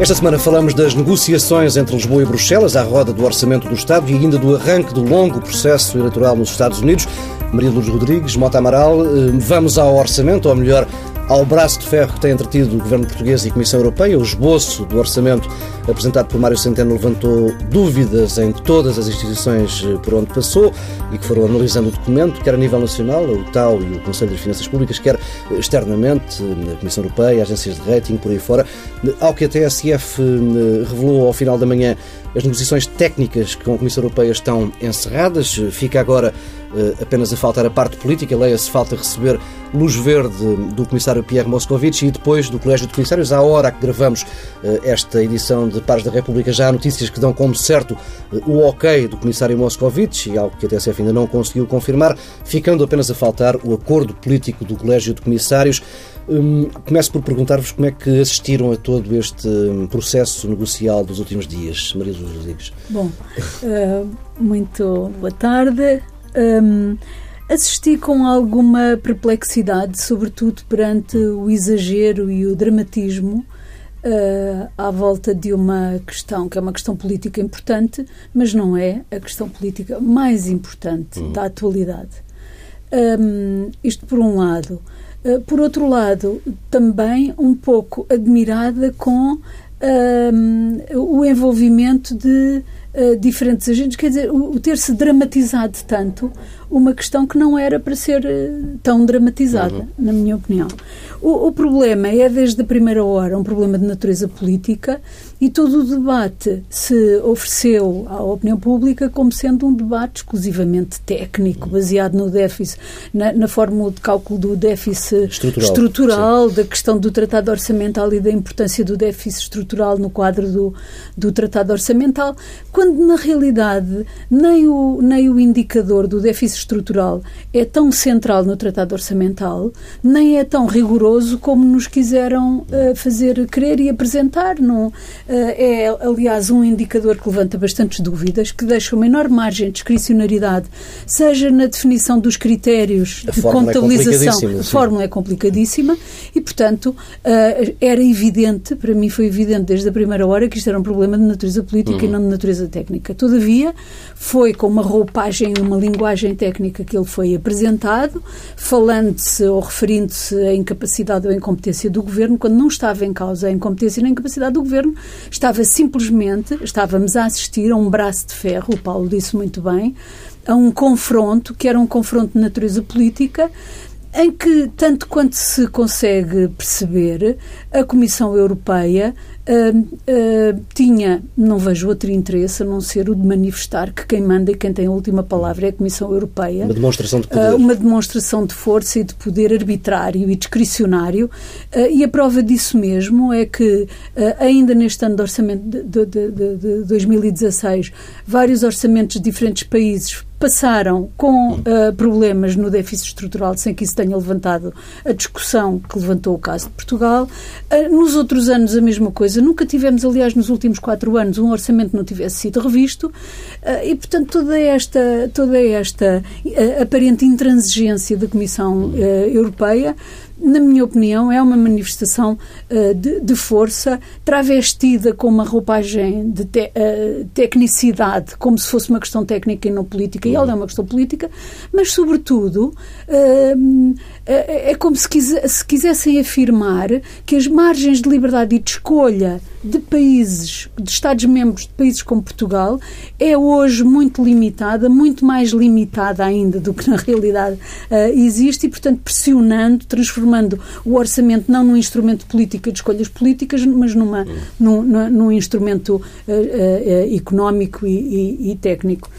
Esta semana falamos das negociações entre Lisboa e Bruxelas à roda do Orçamento do Estado e ainda do arranque do longo processo eleitoral nos Estados Unidos. Maria Lourdes Rodrigues, Mota Amaral, eh, vamos ao orçamento, ou melhor, ao braço de ferro que tem entretido o Governo Português e a Comissão Europeia. O esboço do orçamento apresentado por Mário Centeno levantou dúvidas em todas as instituições eh, por onde passou e que foram analisando o documento, quer a nível nacional, o TAU e o Conselho das Finanças Públicas, quer eh, externamente, a Comissão Europeia, agências de rating, por aí fora. Ao que a TSF revelou ao final da manhã, as negociações técnicas com a Comissão Europeia estão encerradas. Fica agora eh, apenas a faltar a parte política, leia-se falta receber luz verde do Comissário Pierre Moscovici e depois do Colégio de Comissários. À hora que gravamos eh, esta edição de Pares da República, já há notícias que dão como certo eh, o ok do Comissário Moscovici, algo que a TSF ainda não conseguiu confirmar, ficando apenas a faltar o acordo político do Colégio de Comissários. Hum, começo por perguntar-vos como é que assistiram a todo este hum, processo negocial dos últimos dias, Maria Rodrigues. Bom, uh, muito boa tarde. Um, assisti com alguma perplexidade, sobretudo perante o exagero e o dramatismo uh, à volta de uma questão que é uma questão política importante, mas não é a questão política mais importante uhum. da atualidade. Um, isto por um lado. Uh, por outro lado, também um pouco admirada com um, o envolvimento de uh, diferentes agentes, quer dizer, o, o ter-se dramatizado tanto uma questão que não era para ser uh, tão dramatizada, uhum. na minha opinião. O, o, problema é, desde a primeira hora, um problema de natureza política e todo o debate se ofereceu à opinião pública como sendo um debate exclusivamente técnico, baseado no déficit, na, na fórmula de cálculo do déficit estrutural, estrutural da questão do tratado orçamental e da importância do déficit estrutural no quadro do, do tratado orçamental, quando na realidade nem o, nem o indicador do déficit estrutural é tão central no tratado orçamental, nem é tão rigoroso como nos quiseram uh, fazer crer e apresentar. Não, eh, é, aliás, um indicador que levanta bastantes dúvidas, que deixa uma enorme margem de discricionariedade, seja na definição dos critérios a de é contabilização. É a fórmula é complicadíssima e, portanto, eh, era evidente, para mim foi evidente desde a primeira hora, que isto era um problema de natureza política uhum. e não de natureza técnica. Todavia, foi com uma roupagem e uma linguagem técnica que ele foi apresentado, falando-se ou referindo-se à incapacidade ou à incompetência do governo, quando não estava em causa a incompetência nem a incapacidade do governo, Estava simplesmente, estávamos a assistir a um braço de ferro, o Paulo disse muito bem, a um confronto, que era um confronto de natureza política, em que, tanto quanto se consegue perceber, a Comissão Europeia uh, uh, tinha, não vejo outro interesse a não ser o de manifestar que quem manda e quem tem a última palavra é a Comissão Europeia. Uma demonstração de poder. Uh, uma demonstração de força e de poder arbitrário e discricionário. e a prova disso mesmo é que, ainda neste ano de orçamento de, de, de, de 2016, vários orçamentos de diferentes países passaram com uh, problemas no déficit estrutural sem que isso tenha levantado a discussão que levantou o caso de Portugal. Uh, nos outros anos a mesma coisa. Nunca tivemos, aliás, nos últimos quatro anos um orçamento que não tivesse sido revisto. Uh, e, portanto, toda esta, toda esta aparente intransigência da Comissão Europeia na minha opinião, é uma manifestação uh, de, de, força travestida com uma roupagem de te, uh, tecnicidade, como se fosse uma questão técnica e não política, e ela é uma questão política, mas, sobretudo, uh, é, é como se, quise, se quisessem afirmar que as margens de liberdade e de escolha de países, de Estados-membros de países como Portugal, é hoje muito limitada, muito mais limitada ainda do que na realidade existe, e, portanto, pressionando, transformando o orçamento não num instrumento de política de escolhas políticas, mas numa, num, num, instrumento uh, uh, económico e, e, e técnico.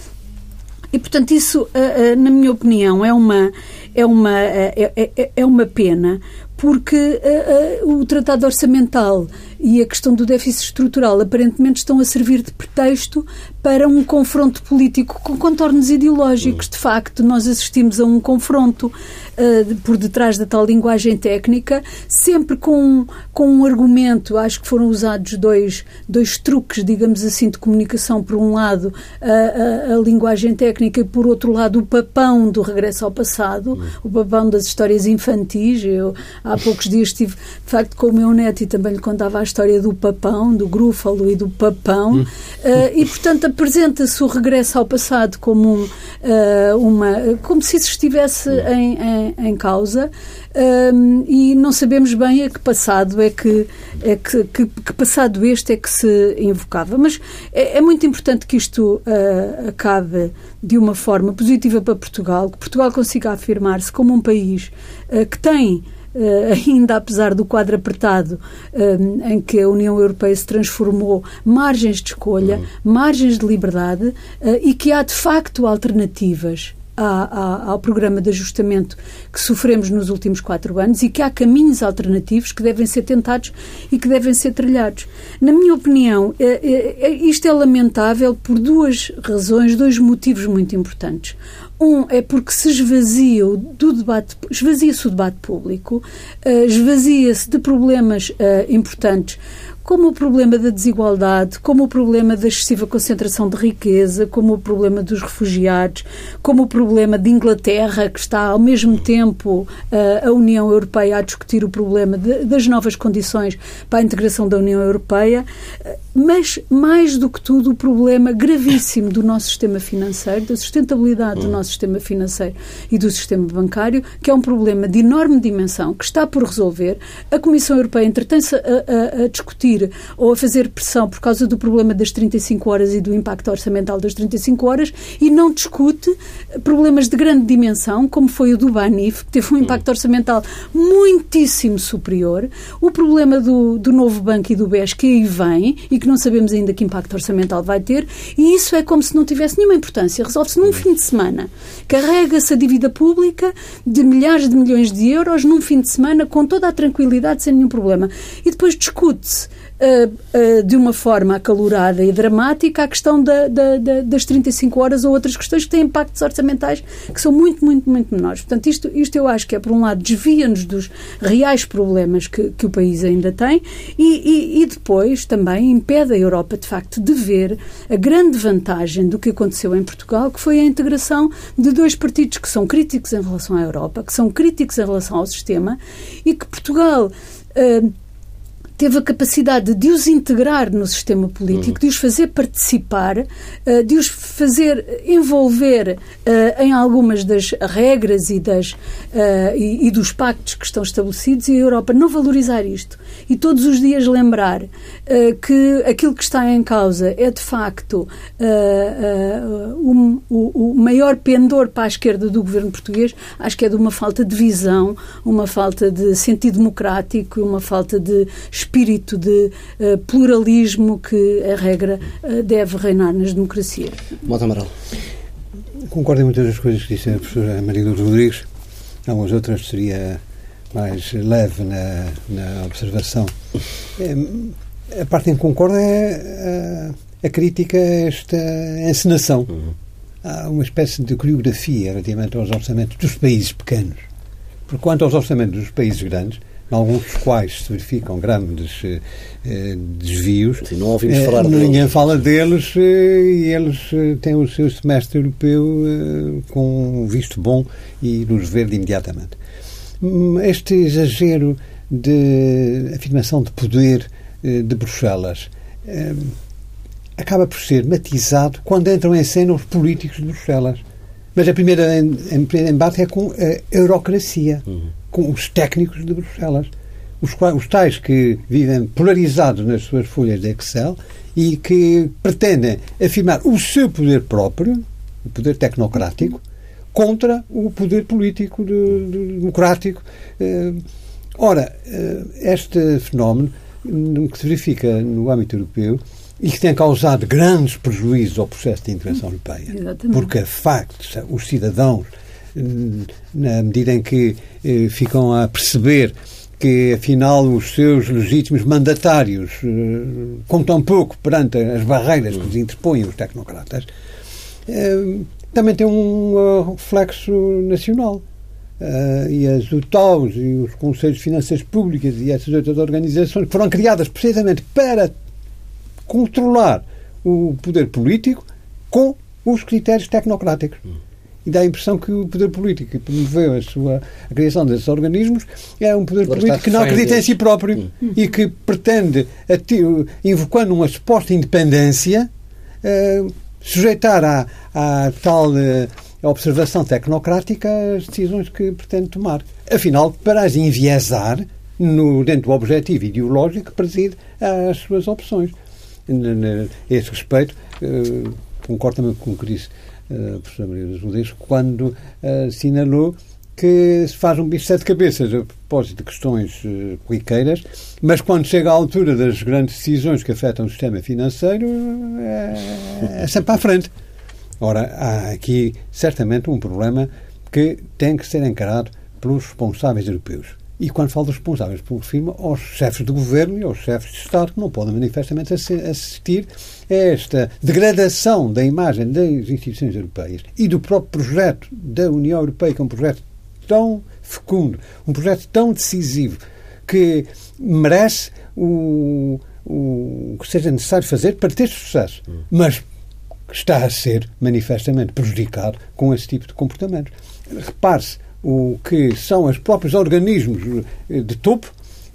E, portanto, isso, na minha opinião, é uma, é uma, é, é, é uma pena, porque uh, uh, o tratado orçamental e a questão do déficit estrutural aparentemente estão a servir de pretexto para um confronto político com contornos ideológicos. De facto, nós assistimos a um confronto uh, por detrás da tal linguagem técnica, sempre com, com um argumento. Acho que foram usados dois, dois truques, digamos assim, de comunicação. Por um lado, a, a, a linguagem técnica e, por outro lado, o papão do regresso ao passado, o papão das histórias infantis. Eu, há poucos dias estive, de facto, com o meu neto e também lhe contava a história do papão, do grúfalo e do papão. Uh, e, portanto, apresenta-se o regresso ao passado como, um, uh, uma, como se isso estivesse em, em, em causa um, e não sabemos bem a que passado é que, é que, que, que passado este é que se invocava. Mas é, é muito importante que isto uh, acabe de uma forma positiva para Portugal, que Portugal consiga afirmar-se como um país uh, que tem ainda apesar do quadro apertado uh, em que a União Europeia se transformou, margens de escolha, uhum. margens de liberdade uh, e que há de facto alternativas ao programa de ajustamento que sofremos nos últimos quatro anos e que há caminhos alternativos que devem ser tentados e que devem ser trilhados. Na minha opinião, isto é lamentável por duas razões, dois motivos muito importantes. Um é porque se esvazia do debate, esvazia-se o debate público, uh, esvazia-se de problemas uh, importantes como o problema da desigualdade, como o problema da excessiva concentração de riqueza, como o problema dos refugiados, como o problema de Inglaterra, que está ao mesmo tempo uh, a União Europeia a discutir o problema de, das novas condições para a integração da União Europeia, mas mais do que tudo o problema gravíssimo do nosso sistema financeiro, da sustentabilidade do nosso sistema financeiro e do sistema bancário, que é um problema de enorme dimensão que está por resolver. A Comissão Europeia entretém-se a, a, a discutir ou a fazer pressão por causa do problema das 35 horas e do impacto orçamental das 35 horas e não discute problemas de grande dimensão, como foi o do Banif, que teve um impacto orçamental muitíssimo superior, o problema do, do novo banco e do BES que aí vem e que não sabemos ainda que impacto orçamental vai ter, e isso é como se não tivesse nenhuma importância. Resolve-se num fim de semana. Carrega-se a dívida pública de milhares de milhões de euros num fim de semana com toda a tranquilidade, sem nenhum problema. E depois discute-se de uma forma acalorada e dramática a questão da, da, da, das 35 horas ou outras questões que têm impactos orçamentais que são muito, muito, muito menores. Portanto, isto, isto eu acho que é, por um lado, desvia-nos dos reais problemas que, que o país ainda tem e, e, e depois também impede a Europa, de facto, de ver a grande vantagem do que aconteceu em Portugal, que foi a integração de dois partidos que são críticos em relação à Europa, que são críticos em relação ao sistema e que Portugal. Uh, teve a capacidade de os integrar no sistema político, de os fazer participar, eh, de os fazer envolver eh, em algumas das regras e, das, eh, e, dos pactos que estão estabelecidos e a Europa não valorizar isto. E todos os dias lembrar que aquilo que está em causa é de facto o, o maior pendor para a esquerda do governo português, acho que é de uma falta de visão, uma falta de sentido democrático, uma falta de espírito de uh, pluralismo que a regra uh, deve reinar nas democracias. Mota Amaral. Concordo em muitas das coisas que disse a professora Maria Lourdes Rodrigues. Algumas outras seria mais leve na, na observação. É, a parte em que concordo é a, a crítica a esta encenação. Uhum. Há uma espécie de coreografia relativamente aos orçamentos dos países pequenos. Porque quanto aos orçamentos dos países grandes, alguns dos quais se verificam grandes eh, desvios. Sim, não ouvimos eh, falar Ninguém deles. fala deles eh, e eles têm o seu semestre europeu com um visto bom e luz verde imediatamente. Hum, este exagero de afirmação de poder de Bruxelas acaba por ser matizado quando entram em cena os políticos de Bruxelas. Mas a primeira embate é com a eurocracia. Uhum com os técnicos de Bruxelas. Os, os tais que vivem polarizados nas suas folhas de Excel e que pretendem afirmar o seu poder próprio, o poder tecnocrático, contra o poder político de, de, democrático. Eh, ora, eh, este fenómeno que se verifica no âmbito europeu e que tem causado grandes prejuízos ao processo de integração europeia. Exatamente. Porque, de facto, os cidadãos na medida em que eh, ficam a perceber que afinal os seus legítimos mandatários uh, contam pouco perante as barreiras que lhes interpõem os tecnocratas, uh, também tem um uh, reflexo nacional. e as UTAUs e os Conselhos de Finanças Públicas e essas outras organizações foram criadas precisamente para controlar o poder político com os critérios tecnocráticos. E dá a impressão que o poder político que promoveu a, sua, a criação desses organismos é um poder Agora político que não acredita em si próprio hum. e que pretende, invocando uma suposta independência, uh, sujeitar à, à tal uh, observação tecnocrática as decisões que pretende tomar. Afinal, para as enviesar no, dentro do objetivo ideológico que preside às suas opções. A esse respeito, uh, concordo também com o que disse a professora Maria dos Rodrigues, quando uh, assinalou que se faz um bicho de sete cabeças a propósito de questões uh, mas quando chega à altura das grandes decisões que afetam o sistema financeiro, é, é sempre à frente. Ora, há aqui certamente um problema que tem que ser encarado pelos responsáveis europeus. E quando falo dos responsáveis pelo firma, aos chefes de governo e aos chefes de Estado, que não podem manifestamente assistir a esta degradação da imagem das instituições europeias e do próprio projeto da União Europeia, que é um projeto tão fecundo, um projeto tão decisivo, que merece o, o que seja necessário fazer para ter sucesso. Hum. Mas está a ser manifestamente prejudicado com esse tipo de comportamento. Repare-se, o que são os próprios organismos de topo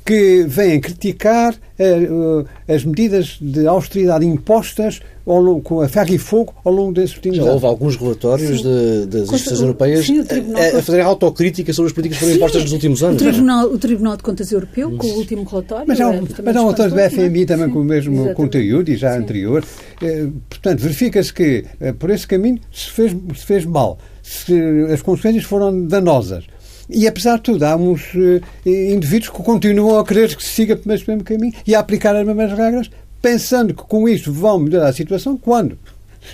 que vêm criticar uh, as medidas de austeridade impostas ao longo, com a ferro e fogo ao longo desses últimos anos. Já houve alguns relatórios de, das instituições europeias sim, a, a fazerem autocrítica sobre as políticas que foram impostas nos últimos anos. O Tribunal, o Tribunal de Contas Europeu, com o último relatório. Mas há um, mas há um relatório do FMI é? também sim, com o mesmo exatamente. conteúdo e já sim. anterior. Eh, portanto, verifica-se que por esse caminho se fez, se fez mal se as consequências foram danosas. E, apesar de tudo, há uns uh, indivíduos que continuam a querer que se siga pelo mesmo caminho e a aplicar as mesmas regras, pensando que com isto vão melhorar a situação, quando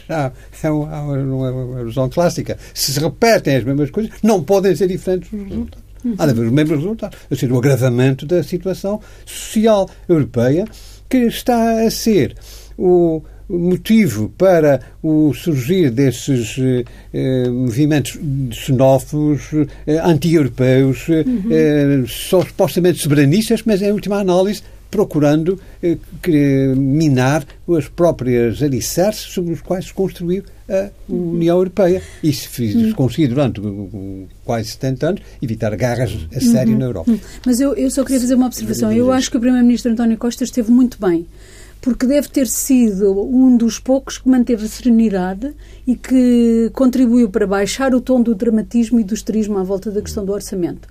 já é uma, uma ilusão clássica. Se se repetem as mesmas coisas, não podem ser diferentes os resultados. Há de haver os mesmos resultados. Ou seja, o agravamento da situação social europeia que está a ser o, motivo para o surgir desses eh, movimentos xenófobos, eh, anti-europeus, eh, uhum. eh, só supostamente soberanistas, mas em última análise procurando eh, minar as próprias alicerces sobre os quais se construiu a União Europeia. E se fiz, uhum. consegui durante quase 70 anos evitar garras a sério uhum. na Europa. Uhum. Mas eu, eu só queria fazer uma observação. Eu acho que o Primeiro-Ministro António Costa esteve muito bem porque deve ter sido um dos poucos que manteve a serenidade e que contribuiu para baixar o tom do dramatismo e do esterismo à volta da questão do orçamento,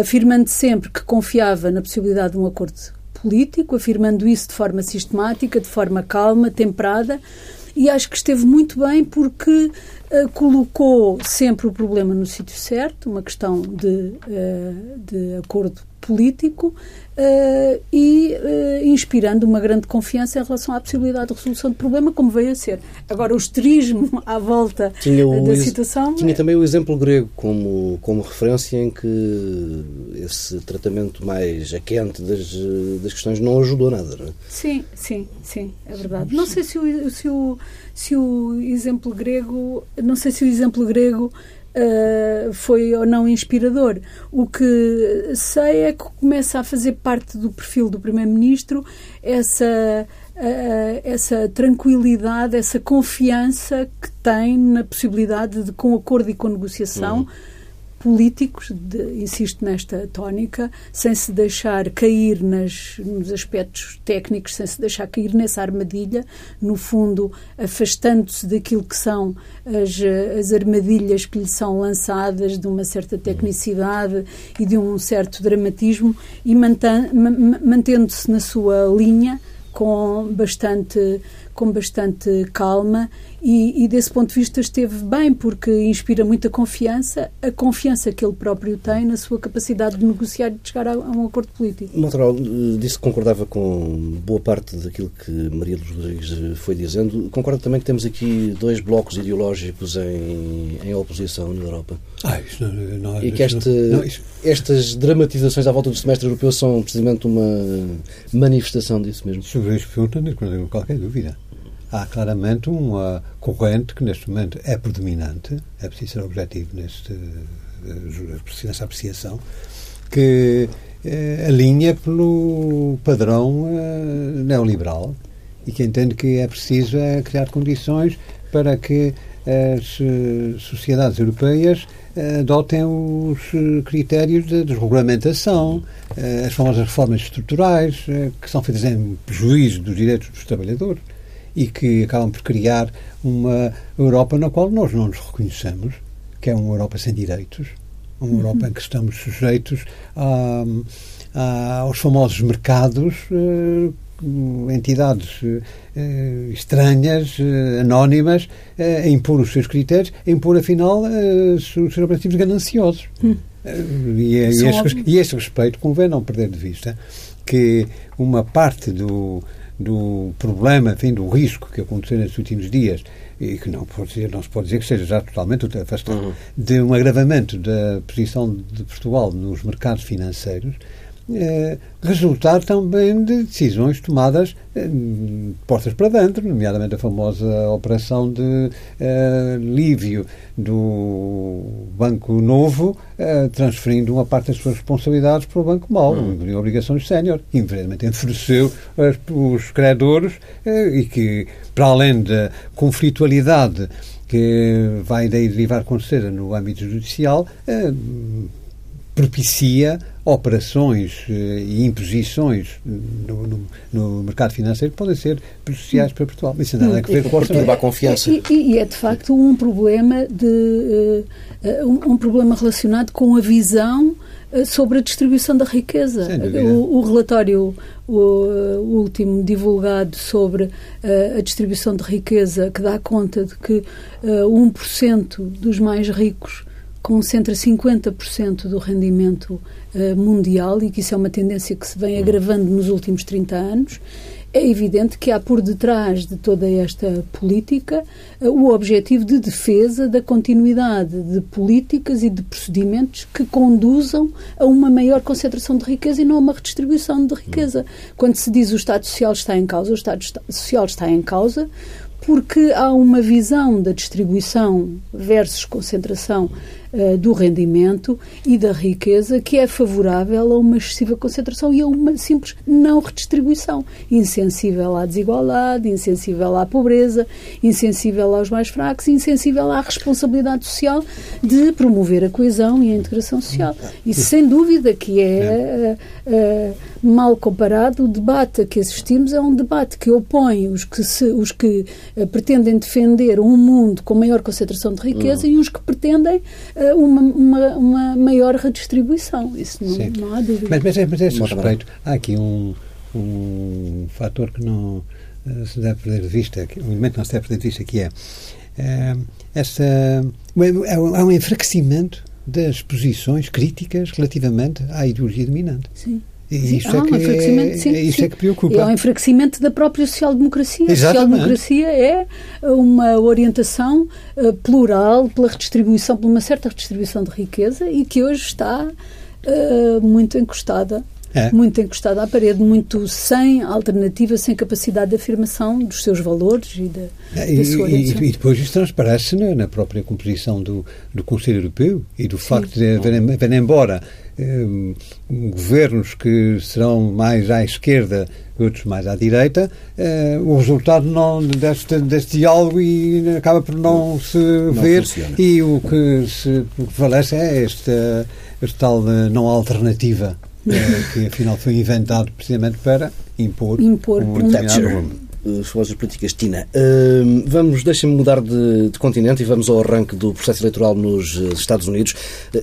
afirmando sempre que confiava na possibilidade de um acordo político, afirmando isso de forma sistemática, de forma calma, temperada, e acho que esteve muito bem porque colocou sempre o problema no sítio certo, uma questão de, uh, de acordo político, uh, e inspirando uma grande confiança em relação à possibilidade de resolução do problema, como veio a ser. Agora, o esterismo à volta o, da situação. Tinha é... também o exemplo grego como, como referência em que esse tratamento mais a quente das, das questões não ajudou nada, não é? Sim, sim, sim, é verdade. Não sei se o, se o, se o exemplo grego, não sei se o exemplo grego uh, foi ou não inspirador. O que sei é que começa a fazer parte do perfil do Primeiro-Ministro essa, uh, essa tranquilidade, essa confiança que tem na possibilidade de, com acordo e com negociação, uhum políticos, de, insisto nesta tónica, sem se deixar cair nas, nos aspectos técnicos, sem se deixar cair nessa armadilha, no fundo, afastando-se daquilo que são as, as armadilhas que lhe são lançadas, de uma certa tecnicidade e de um certo dramatismo, e mantendo-se na sua linha com bastante com bastante calma e, e, desse ponto de vista esteve bem porque inspira muita confiança, a confiança que ele próprio tem na sua capacidade de negociar e de chegar a, a um acordo político. Natural, disse que concordava com boa parte daquilo que Maria Luz Rodrigues foi dizendo. Concorda também que temos aqui dois blocos ideológicos em, em oposição na Europa? Ah, isso não, não, e que este, não, estas dramatizações à volta do semestre europeu são precisamente uma manifestação disso mesmo? Sobre isso, não tenho qualquer dúvida há claramente uma corrente que neste momento é predominante, é preciso ser objetivo neste, eh, nesta apreciação, que eh, alinha pelo padrão eh, neoliberal e que entende que é preciso é, criar condições para que as eh, sociedades europeias eh, adotem os eh, critérios de desregulamentação, as famosas reformas estruturais, que são feitas em prejuízo dos direitos dos trabalhadores e que acabam por criar uma Europa na qual nós não nos reconhecemos, que é uma Europa sem direitos, uma uhum. Europa em que estamos sujeitos a, a, aos famosos mercados, uh, entidades uh, estranhas, uh, anónimas, a impor os seus critérios, a impor, afinal, os seus objetivos gananciosos. Uhum. E, e, este, e este respeito convém não perder de vista que uma parte do do problema, enfim, do risco que aconteceu nestes últimos dias e que não, pode dizer, não se pode dizer que seja já totalmente afastado, uhum. de um agravamento da posição de Portugal nos mercados financeiros, eh, resultar também de decisões tomadas eh, portas para dentro, nomeadamente a famosa operação de eh, alívio do Banco Novo, eh, transferindo uma parte das suas responsabilidades para o Banco Mau, hum. obrigações sénior, que infelizmente enfureceu os credores eh, e que, para além da conflitualidade que vai derivar acontecer no âmbito judicial, propicia operações eh, e imposições no, no, no, mercado financeiro que podem ser prejudiciais para Portugal. Isso nada a ver com a confiança. E, e, é de facto um problema de uh, um, problema relacionado com a visão sobre a distribuição da riqueza. O, o, relatório o, o, último divulgado sobre uh, a distribuição de riqueza que dá conta de que uh, 1% dos mais ricos concentra 50% do rendimento uh, mundial e que isso é uma tendência que se vem agravando nos últimos 30 anos. É evidente que há por detrás de toda esta política uh, o objetivo de defesa da continuidade de políticas e de procedimentos que conduzam a uma maior concentração de riqueza e não a uma redistribuição de riqueza. Quando se diz o Estado Social está em causa, o Estado Social está em causa porque há uma visão da distribuição versus concentração uh, do rendimento e da riqueza que é favorável a uma excessiva concentração e a uma simples não redistribuição, insensível à desigualdade, insensível à pobreza, insensível aos mais fracos, insensível à responsabilidade social de promover a coesão e a integração social. Isso, sem dúvida, que é uh, uh, mal comparado. O debate a que assistimos é um debate que opõe os que, se, os que pretendem defender um mundo com maior concentração de riqueza uhum. e os que pretendem uma, uma, uma maior redistribuição. Isso não, não há dúvida. Mas, mas, é, mas é esse respeito, há aqui um, um fator que não uh, se deve perder de vista, um elemento que não se deve perder de vista, que é uh, essa, é, um enfraquecimento das posições críticas relativamente à ideologia dominante. Sim. E isso, é, um que é, sim, isso sim. é que preocupa. É um enfraquecimento da própria social-democracia. A social-democracia é uma orientação uh, plural pela redistribuição, por uma certa redistribuição de riqueza e que hoje está uh, muito encostada é. muito encostada à parede, muito sem alternativa, sem capacidade de afirmação dos seus valores e da, é, da sua e, e, depois isso transparece na, na, própria composição do, do Conselho Europeu e do facto Sim. de haver, haver embora um, governos que serão mais à esquerda outros mais à direita, uh, o resultado não, deste, deste diálogo e acaba por não se não ver. funciona. e o que se prevalece é esta, esta tal eh, não alternativa é, que afinal foi inventado precisamente para impor, impor um determinado as famosas políticas Tina. Uh, vamos, deixem-me mudar de, de, continente e vamos ao arranque do processo eleitoral nos uh, Estados Unidos.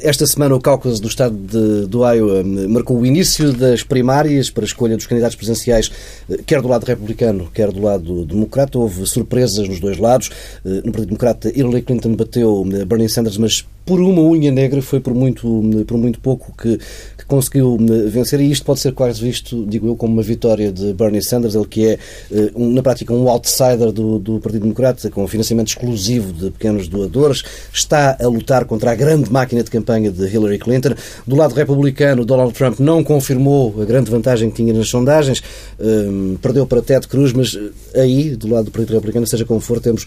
Esta semana, o caucus do estado de, do Iowa marcou o início das primárias para a escolha dos candidatos presidenciais, quer do lado republicano, quer do lado democrata. Houve surpresas nos dois lados. No Partido Democrata, Hillary Clinton bateu Bernie Sanders, mas por uma unha negra, foi por muito, por muito pouco que, que, conseguiu vencer, e isto pode ser quase visto, digo eu, como uma vitória de Bernie Sanders, ele que é, na prática, um outsider do, do Partido Democrata, com financiamento exclusivo de pequenos doadores, está a lutar contra a grande máquina de campanha de Hillary Clinton. Do lado republicano, Donald Trump não confirmou a grande vantagem que tinha nas sondagens, um, perdeu para Ted Cruz, mas aí, do lado do Partido Republicano, seja como for, temos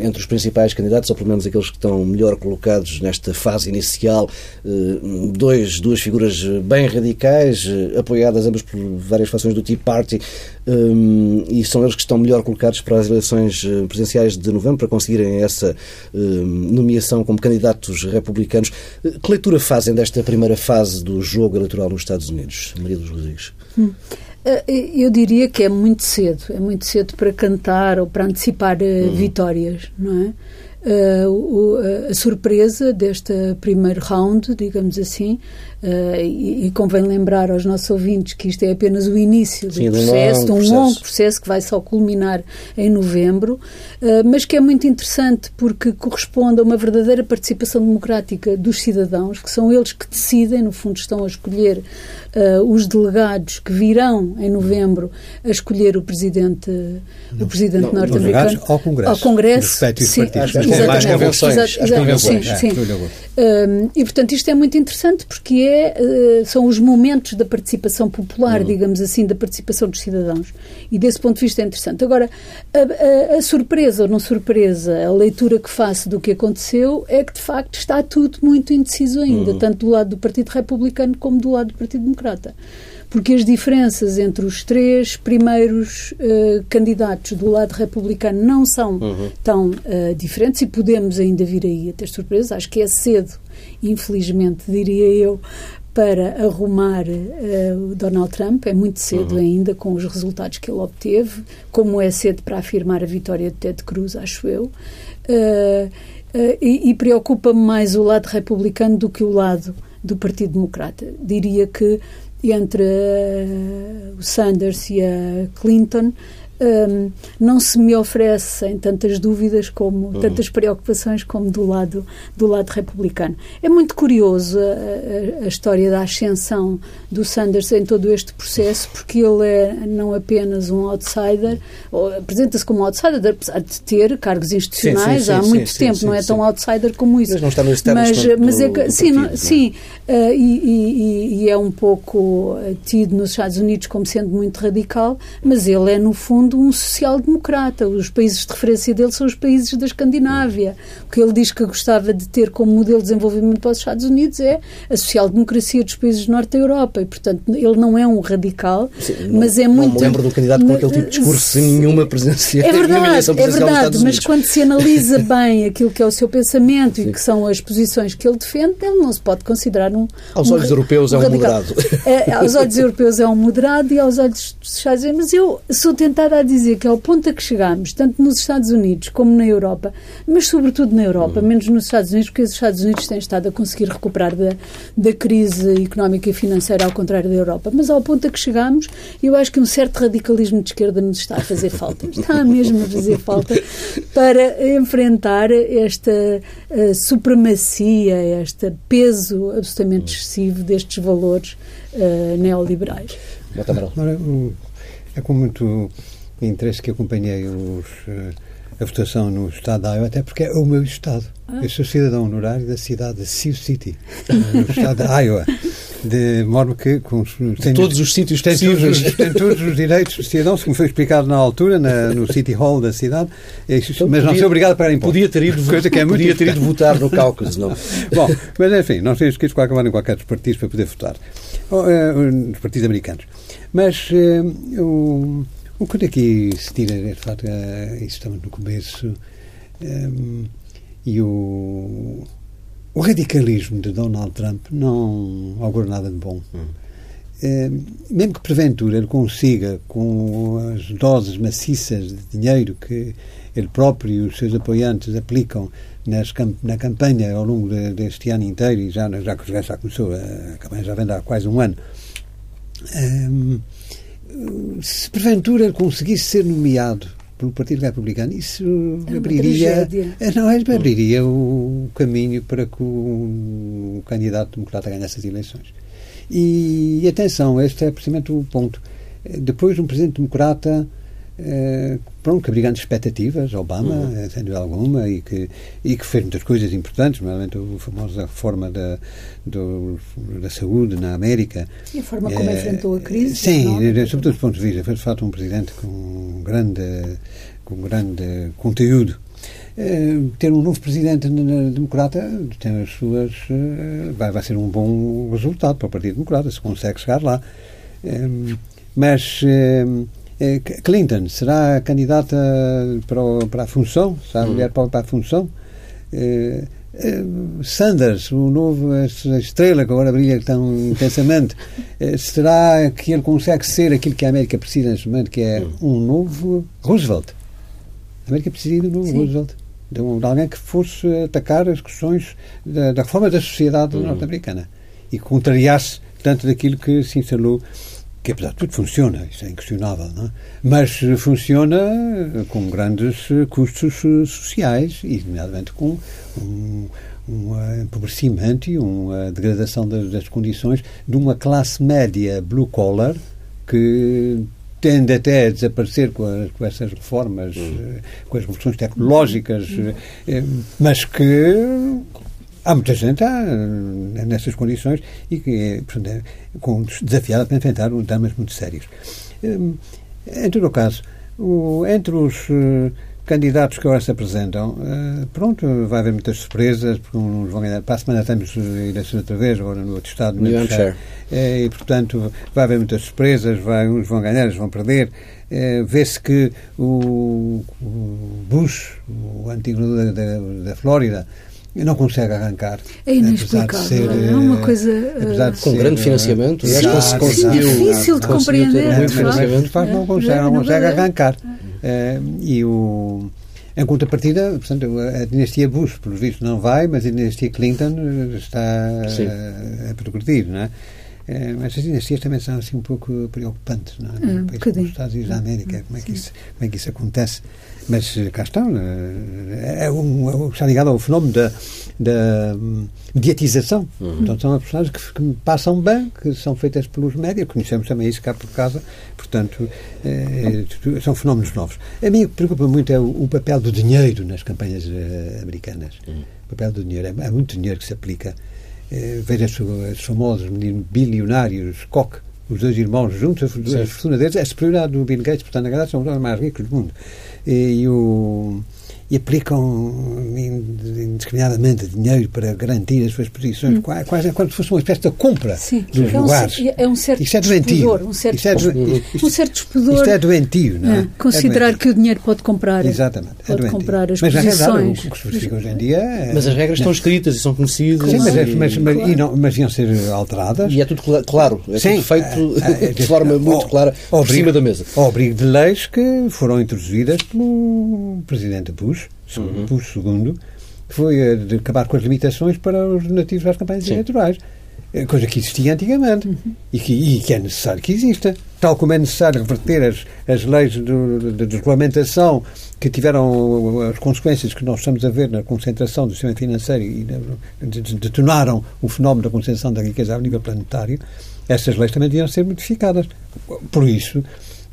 entre os principais candidatos, ou pelo menos aqueles que estão melhor colocados, nesta fase inicial, eh, dois, duas figuras bem radicais, eh, apoiadas ambas por várias fações do Tea Party, eh, e são eles que estão melhor colocados para as eleições presidenciais de novembro, para conseguirem essa nomeação como candidatos republicanos. Que leitura fazem desta primeira fase do jogo eleitoral nos Estados Unidos, Maria dos Rodrigues? Hum. Eu diria que é muito cedo, é muito cedo para cantar ou para antecipar hum. vitórias, não é? Uh, a surpresa deste primeiro round, digamos assim, Uh, e, convém lembrar aos nossos ouvintes que isto é apenas o início do Sim, processo, de um processo. longo processo que vai só culminar em novembro, uh, mas que é muito interessante porque corresponde a uma verdadeira participação democrática dos cidadãos, que são eles que decidem, no fundo, estão a escolher uh, os delegados que virão em novembro a escolher o presidente, o presidente norte-americano. Ao Congresso. Ao Congresso. Sim, as convenções. As convenções. Sim, sim. É, e, portanto, isto é muito interessante porque é uh, são os momentos da participação popular, uhum. digamos assim, da participação dos cidadãos. E desse ponto de vista é interessante. Agora, a, a, a, surpresa ou não surpresa, a leitura que faço do que aconteceu é que, de facto, está tudo muito indeciso ainda, uhum. tanto do lado do Partido Republicano como do lado do Partido Democrata porque as diferenças entre os três primeiros uh, candidatos do lado republicano não são uhum. tão uh, diferentes e podemos ainda vir aí a ter surpresas. Acho que é cedo infelizmente, diria eu, para arrumar uh, o Donald Trump. É muito cedo uhum. ainda com os resultados que ele obteve, como é cedo para afirmar a vitória de Ted Cruz, acho eu. Uh, uh, e, e preocupa-me mais o lado republicano do que o lado do Partido Democrata. Diria que entre o Sanders e a Clinton um, não se me oferecem tantas dúvidas como uhum. tantas preocupações como do lado do lado republicano. É muito curioso a, a, a história da ascensão do Sanders em todo este processo, porque ele é não apenas um outsider, apresenta-se como um outsider, apesar de ter cargos institucionais sim, sim, sim, há muito tempo, não é tão outsider como isso. Mas não está no mas, mas é que, sim, partido, não, sim uh, e, e, e, é um pouco tido nos Estados Unidos como sendo muito radical, mas ele é no fundo fundo, um social-democrata. Os países de referência dele são os países da Escandinávia. O que ele diz que gostava de ter como modelo de desenvolvimento para os Estados Unidos é a social-democracia dos países do norte da Europa. E, portanto, ele não é um radical, Sim, mas não, é muito... Não me lembro do candidato com aquele tipo de discurso sem nenhuma presença. É verdade, é verdade, mas quando se analisa bem aquilo que é o seu pensamento Sim. e que são as posições que ele defende, ele não se pode considerar um Aos um, olhos europeus um é um radical. moderado. É, aos olhos europeus é um moderado e aos olhos dos Estados Unidos... Mas eu sou tentada a dizer que ao ponto a que chegamos, tanto nos Estados Unidos como na Europa, mas sobretudo na Europa, uhum. menos nos Estados Unidos, porque os Estados Unidos têm estado a conseguir recuperar da, da crise económica e financeira, ao contrário da Europa. Mas ao ponto a que chegamos, eu acho que um certo radicalismo de esquerda nos está a fazer falta. Está mesmo a fazer falta para enfrentar esta uh, supremacia, este peso absolutamente excessivo destes valores uh, neoliberais. Ora, é com muito interesse que acompanhei os, eh, a votação no estado da Iowa, até porque é o meu estado. Ah. Eu sou cidadão honorário da cidade de Sioux City, no estado de Iowa. De modo que com, tem, todos os sítios tem. Todos, tem todos os direitos de cidadãos, como foi explicado na altura, na, no City Hall da cidade, então, mas não sou obrigado a pagar impostos. Podia ter ido, coisa que é podia ter ido votar no Cáucaso, não? Bom, mas enfim, nós temos que ir de qualquer em qualquer dos partidos para poder votar. Uh, nos partidos americanos. Mas uh, o o que daqui se tira é, de facto, uh, estamos no começo, um, e o, o radicalismo de Donald Trump não augura nada de bom. Hum. eh, mesmo que porventura ele consiga, com as doses maciças de dinheiro que ele próprio e os seus apoiantes aplicam nas, na campanha ao longo de, deste ano inteiro, e já, já, já começou, a campanha já vem há quase um ano, um, se porventura conseguisse ser nomeado pelo Partido Republicano, isso é abriria, eh, não, é, abriria o caminho para que o, o candidato democrata ganhasse as eleições. E, e atenção, este é precisamente o ponto. Depois de um presidente democrata eh, pronto, que abrigando expectativas, Obama, uhum. Eh, sem dúvida alguma, e que, e que fez muitas coisas importantes, nomeadamente a famosa reforma da, do, da saúde na América. E a forma como é, enfrentou a crise. Sim, não? sob todos os pontos de vista. Foi, de facto, um presidente com grande, com grande conteúdo. Ter um novo presidente democrata tem as suas vai, vai ser um bom resultado para o Partido Democrata se consegue chegar lá mas eh, Clinton será candidata para, o, para a função? Será a hum. mulher para, para a função? Eh, eh, Sanders, o novo a estrela que agora brilha tão intensamente, será que ele consegue ser aquilo que a América precisa neste momento, que é hum. um novo Roosevelt? A América precisa de um novo Sim. Roosevelt. De, um, de, alguém que fosse atacar as questões da, da reforma da sociedade hum. norte-americana e contrariasse tanto daquilo que se instalou que apesar de tudo funciona, isso é inquestionável, não é? mas funciona com grandes custos sociais e, nomeadamente, com um, um empobrecimento e uma degradação das, das, condições de uma classe média blue-collar que tende até a desaparecer com, a, com essas reformas, hum. com as revoluções tecnológicas, hum. mas que Há muita gente há, eh, nessas condições e que portanto, é com, desafiada para enfrentar dramas muito sérios. Hum, em todo o caso, o, entre os candidatos que agora se apresentam, pronto, vai haver muitas surpresas, porque uns vão ganhar. Para a semana temos eleições outra vez, agora no outro estado, New Hampshire. É, e, portanto, vai haver muitas surpresas, vai, uns vão ganhar, outros vão perder. Vê-se que o, Bush, o antigo da, da, da Flórida, não consegue arrancar. É inexplicável. Ser, é uma eh, coisa. Uh, com ser, grande financiamento. Sim, é conseguiu, difícil de compreender. Muito financiamento, faz, não consegue, não consegue arrancar. E o. Em contrapartida, portanto, a dinastia Bush, pelo visto, não vai, mas a dinastia Clinton está a, a progredir, não é? É, mas as dinastias também são assim um pouco preocupantes, não é? Um país como os Estados Unidos da América, como é, que isso, como é que isso acontece. Mas eh, cá estão. Eh, é um, é, está ligado ao fenómeno da, da hum, mediatização. Uhum. Então são personagens que, que passam bem, que são feitas pelos médias, conhecemos também isso cá por casa, portanto, é, são fenómenos novos. A mim o que preocupa muito é o, o papel do dinheiro nas campanhas uh, americanas. Uhum. O papel do dinheiro. É, é muito dinheiro que se aplica. É, veja os famosos bilionários, Koch, os dois irmãos juntos, a, fortuna deles é a superioridade do Bill Gates, portanto, na verdade, são os mais ricos do mundo. E, e o e aplicam indiscriminadamente dinheiro para garantir as suas posições, hum. quase, se fosse uma espécie de compra Sim, dos é lugares. Um, é um certo Isto é doentio. Um certo, isto é, isto, um certo despedor. Isto é doentio, não é? é considerar é que o dinheiro pode comprar. Exatamente. É pode comprar as mas, posições. o que se verifica hoje em dia é, Mas as regras estão escritas e são conhecidas. Sim, mas, e, mas, mas, claro. não, mas iam ser alteradas. E é tudo claro. É Sim, tudo feito é, de forma muito clara por cima da mesa. Ao abrigo de leis que foram introduzidas pelo Presidente Bush uhum. Bush II, foi a de acabar com as limitações para os nativos às campanhas Sim. eleitorais. É coisa que existia antigamente uhum. e, que, e, que, é necessário que exista. Tal como é necessário reverter as, as leis de, de, de, regulamentação que tiveram as consequências que nós estamos a ver na concentração do sistema financeiro e detonaram o fenómeno da concentração da riqueza a nível planetário, essas leis também deviam ser modificadas. Por isso,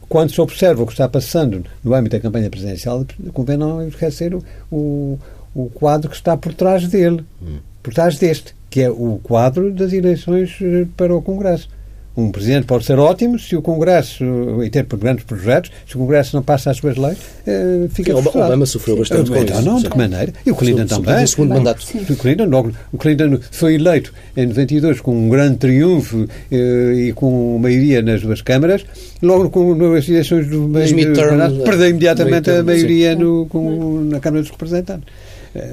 quando se observa o que está passando no âmbito da campanha presidencial, convém não esquecer o, o, o quadro que está por trás dele, hum. por trás deste, que é o quadro das eleições eh, para o Congresso. Um presidente pode ser ótimo se o Congresso, e ter grandes projetos, se o Congresso não passa as suas leis, uh, fica Sim, frustrado. Obama sofreu bastante com então, isso. Não, de que maneira? E o Clinton também. O segundo mandato. O Clinton, logo, o Clinton foi eleito em 92 com um grande triunfo uh, e com maioria nas duas câmaras. Logo, com as eleições do meio do perdeu imediatamente a maioria no, com, na Câmara dos Representantes.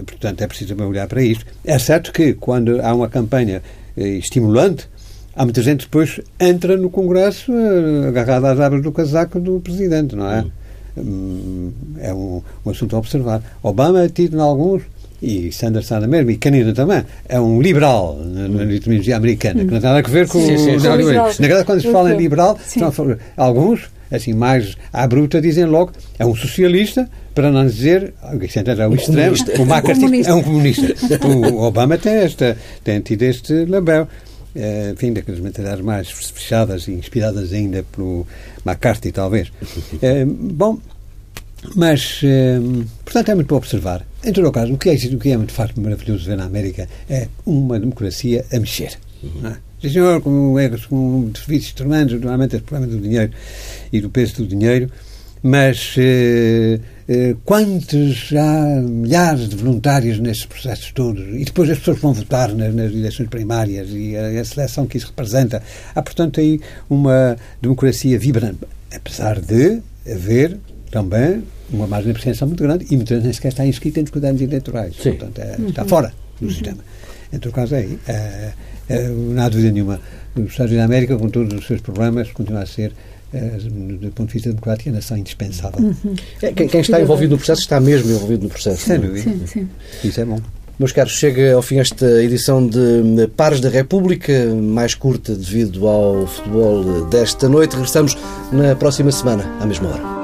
Portanto, é preciso olhar para isto. É certo que, quando há uma campanha estimulante, há muita gente que depois entra no Congresso uh, agarrada às abas do casaco do Presidente, não é? Hum, é um, um, assunto a observar. Obama é tido em alguns, e Sanders está na mesma, e Canida também, é um liberal na, na etimologia americana, que não tem nada a ver com Sim, sim, o sim. Na verdade, quando se fala em liberal, falar- alguns, assim, mais à bruta, dizem logo é um socialista, para não dizer, isso é o extremo, comunista. o McCarthy é um comunista. O Obama tem, esta, tem tido este label. Eh, enfim, daquelas mentalidades mais fechadas e inspiradas ainda pelo McCarthy, talvez. Eh, bom, mas, eh, portanto, é muito para observar. Em todo o caso, o que é, o que é muito fácil, maravilhoso ver na América é uma democracia a mexer. não é? Sim, senhor, com erros, com serviços tremendos, normalmente é o problema do dinheiro e do peso do dinheiro, mas eh, quantos há milhares de voluntários nesses processos todos e depois as pessoas vão votar nas, nas eleições primárias e a, a seleção que isso representa. Há, portanto, aí uma democracia vibrante, apesar de haver também uma margem de presença muito grande e muitas vezes nem sequer está inscrita nos cadernos eleitorais. Sim. Portanto, é- está fora do sistema. Em todo caso, é aí. É, é, não há dúvida nenhuma. Os Estados Unidos da América, com todos os seus problemas, continua a ser, do ponto de vista democrático, a nação indispensável. É, Quem, quem está envolvido no processo está mesmo envolvido no processo. Sem dúvida. Sim, sim. Isso é bom. Meus caros, chega ao fim esta edição de Pares da República, mais curta devido ao futebol desta noite. Regressamos na próxima semana, à mesma hora.